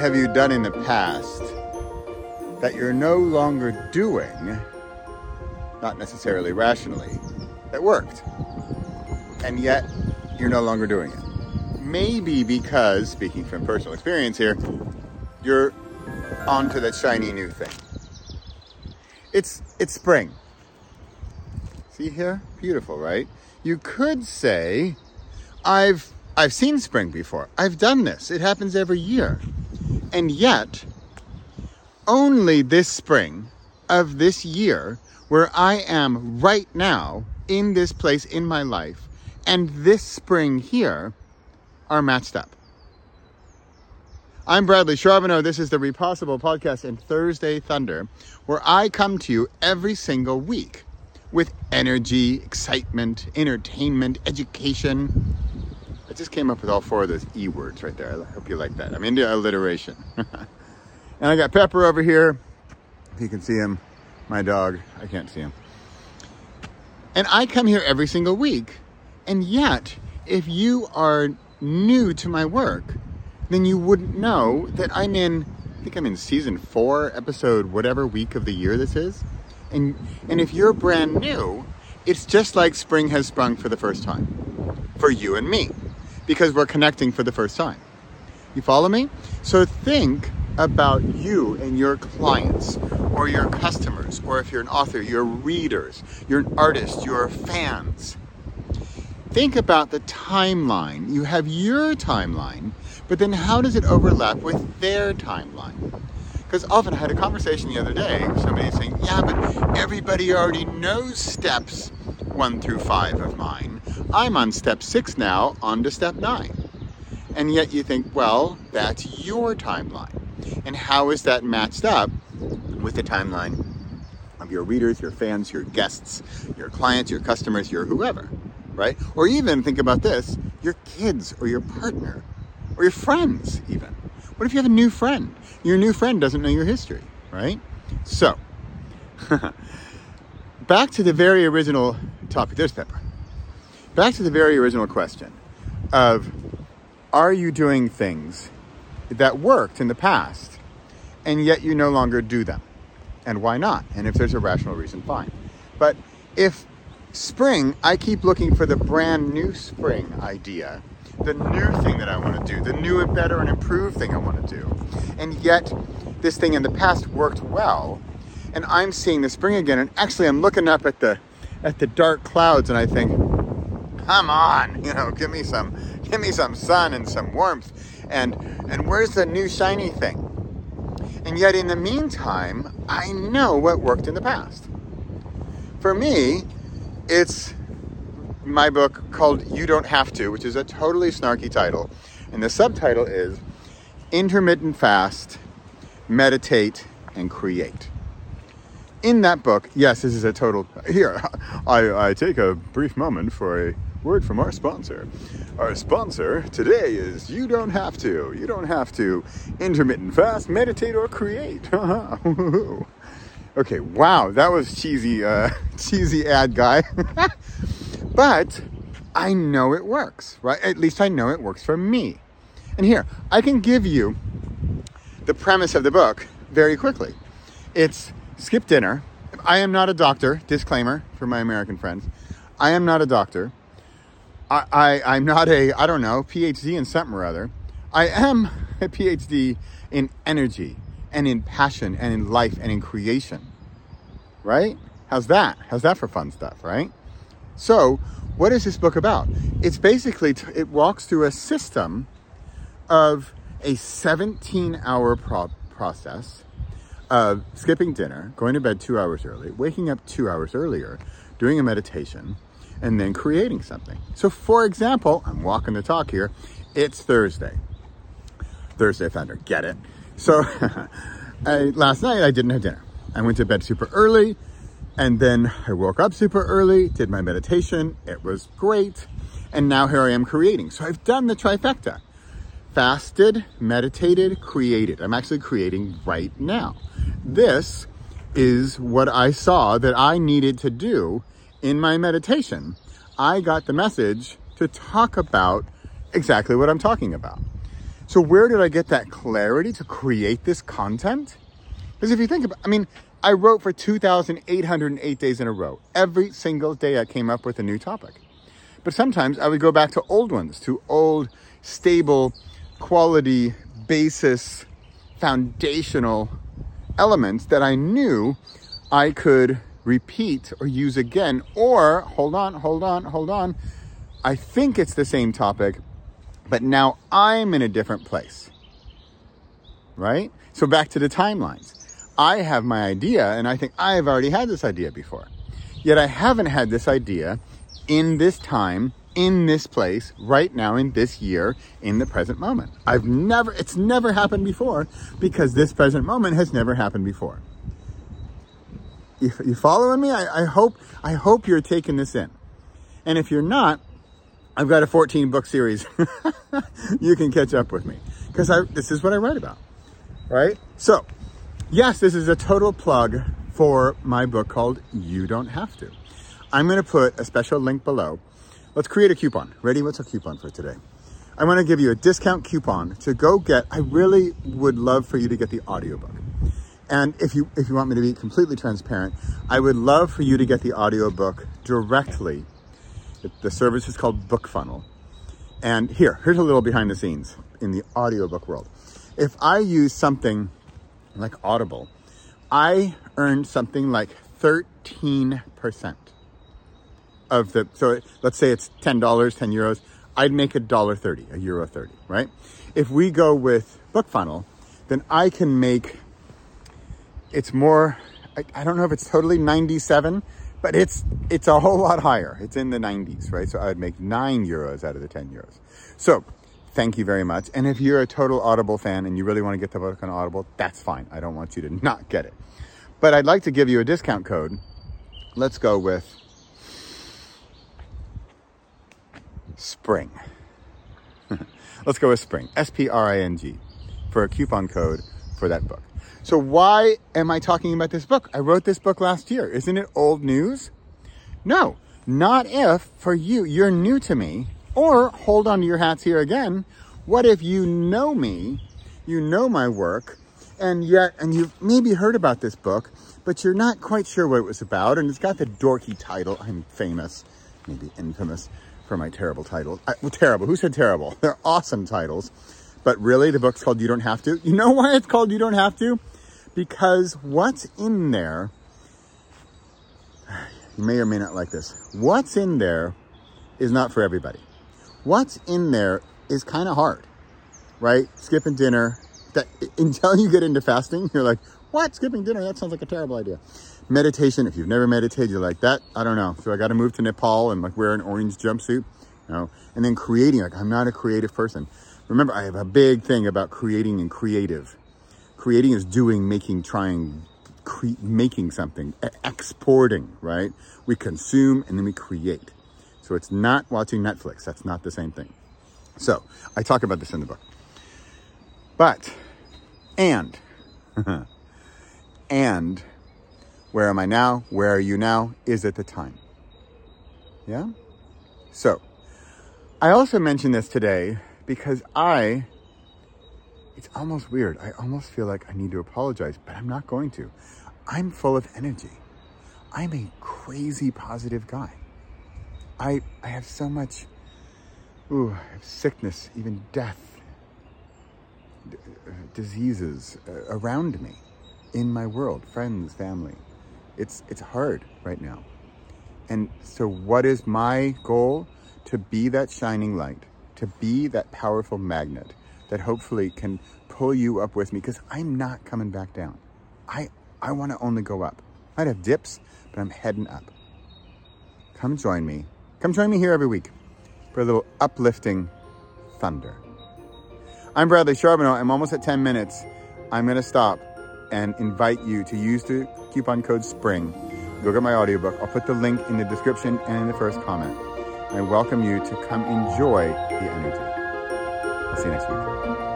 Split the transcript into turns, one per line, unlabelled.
have you done in the past that you're no longer doing, not necessarily rationally, that worked? And yet you're no longer doing it. Maybe because, speaking from personal experience here, you're onto that shiny new thing. It's it's spring. See here? Beautiful, right? You could say I've I've seen spring before. I've done this. It happens every year. And yet, only this spring of this year, where I am right now in this place in my life, and this spring here are matched up. I'm Bradley Charbonneau. This is the Repossible podcast and Thursday Thunder, where I come to you every single week with energy, excitement, entertainment, education, I just came up with all four of those E words right there. I hope you like that. I'm into alliteration. and I got Pepper over here. If you can see him, my dog. I can't see him. And I come here every single week. And yet, if you are new to my work, then you wouldn't know that I'm in, I think I'm in season four, episode whatever week of the year this is. And, and if you're brand new, it's just like spring has sprung for the first time for you and me because we're connecting for the first time. You follow me? So think about you and your clients or your customers, or if you're an author, your readers, you're an artist, your fans. Think about the timeline. You have your timeline, but then how does it overlap with their timeline? Because often I had a conversation the other day, with somebody saying, Yeah, but everybody already knows steps one through five of mine. I'm on step six now, on to step nine. And yet you think, well, that's your timeline. And how is that matched up with the timeline of your readers, your fans, your guests, your clients, your customers, your whoever, right? Or even think about this your kids or your partner or your friends, even. What if you have a new friend? Your new friend doesn't know your history, right? So, back to the very original topic. There's Pepper back to the very original question of are you doing things that worked in the past and yet you no longer do them? And why not? And if there's a rational reason, fine. But if spring, I keep looking for the brand new spring idea, the new thing that I want to do, the new and better and improved thing I want to do. And yet this thing in the past worked well, and I'm seeing the spring again, and actually I'm looking up at the at the dark clouds and I think, come on, you know, give me some, give me some sun and some warmth. And, and where's the new shiny thing? And yet in the meantime, I know what worked in the past. For me, it's my book called You Don't Have to, which is a totally snarky title. And the subtitle is Intermittent Fast, Meditate, and Create. In that book, yes, this is a total. Here, I, I take a brief moment for a word from our sponsor. Our sponsor today is You Don't Have to. You don't have to intermittent fast, meditate, or create. okay, wow, that was cheesy, uh, cheesy ad guy. but I know it works, right? At least I know it works for me. And here, I can give you the premise of the book very quickly. It's skip dinner. I am not a doctor, disclaimer for my American friends. I am not a doctor. I, I, I'm not a, I don't know, PhD in something or other. I am a PhD in energy and in passion and in life and in creation. Right? How's that? How's that for fun stuff, right? So, what is this book about? It's basically, it walks through a system of a 17 hour pro- process of skipping dinner, going to bed two hours early, waking up two hours earlier, doing a meditation, and then creating something. So, for example, I'm walking the talk here. It's Thursday. Thursday Thunder. Get it? So, I, last night I didn't have dinner. I went to bed super early, and then I woke up super early, did my meditation. It was great. And now here I am creating. So, I've done the trifecta fasted, meditated, created. I'm actually creating right now. This is what I saw that I needed to do in my meditation, I got the message to talk about exactly what I'm talking about. So, where did I get that clarity to create this content? Because if you think about, I mean, I wrote for 2,808 days in a row. Every single day I came up with a new topic. But sometimes I would go back to old ones, to old, stable, quality, basis, foundational elements that I knew I could repeat or use again. Or, hold on, hold on, hold on. I think it's the same topic, but now I'm in a different place. Right? So back to the timelines. I have my idea and I think I've already had this idea before. Yet I haven't had this idea in this time, in this place, right now, in this year, in the present moment. I've never, it's never happened before because this present moment has never happened before. You, you following me? I, I hope, I hope you're taking this in. And if you're not, I've got a 14 book series. you can catch up with me because this is what I write about, right? So Yes, this is a total plug for my book called You Don't Have to. I'm going to put a special link below. Let's create a coupon. Ready? What's a coupon for today? I want to give you a discount coupon to go get. I really would love for you to get the audiobook. And if you if you want me to be completely transparent, I would love for you to get the audiobook directly. The service is called BookFunnel. And here, here's a little behind the scenes in the audiobook world. If I use something like Audible, I earned something like 13% of the, so let's say it's $10, 10 euros, I'd make a dollar 30, a euro 30, right? If we go with BookFunnel, then I can make, it's more, I, I don't know if it's totally 97, but it's, it's a whole lot higher. It's in the 90s, right? So I'd make nine euros out of the 10 euros. So thank you very much. And if you're a total Audible fan and you really want to get the book on Audible, that's fine. I don't want you to not get it. But I'd like to give you a discount code. Let's go with Spring. Let's go with Spring, S P R I N G, for a coupon code for that book. So, why am I talking about this book? I wrote this book last year. Isn't it old news? No, not if for you, you're new to me or hold on to your hats here again. What if you know me, you know my work, and yet, and you've maybe heard about this book, but you're not quite sure what it was about, and it's got the dorky title. I'm famous, maybe infamous for my terrible titles. I, well, terrible. Who said terrible? They're awesome titles. But really, the book's called You Don't Have to. You know why it's called You Don't Have to? Because what's in there, you may or may not like this, what's in there is not for everybody what's in there is kind of hard, right? Skipping dinner. That until you get into fasting, you're like, what? Skipping dinner? That sounds like a terrible idea. Meditation. If you've never meditated, you're like that. I don't know. So I got to move to Nepal and like wear an orange jumpsuit, you know. And then creating. Like I'm not a creative person. Remember, I have a big thing about creating and creative. Creating is doing, making, trying, cre- making something, exporting. Right? We consume and then we create. So it's not watching Netflix. That's not the same thing. So I talk about this in the book. But, and, and, where am I now? Where are you now? Is it the time. Yeah? So, I also mentioned this today because I, it's almost weird. I almost feel like I need to apologize, but I'm not going to. I'm full of energy. I'm a crazy positive guy. I, I have so much, ooh, sickness, even death, d- uh, diseases uh, around me, in my world, friends, family. It's, it's hard right now. And so, what is my goal? To be that shining light, to be that powerful magnet that hopefully can pull you up with me because I'm not coming back down. I, I want to only go up. I'd have dips, but I'm heading up. Come join me Come join me here every week for a little uplifting thunder. I'm Bradley Charbonneau. I'm almost at 10 minutes. I'm going to stop and invite you to use the coupon code SPRING. Go get my audiobook. I'll put the link in the description and in the first comment. I welcome you to come enjoy the energy. I'll see you next week.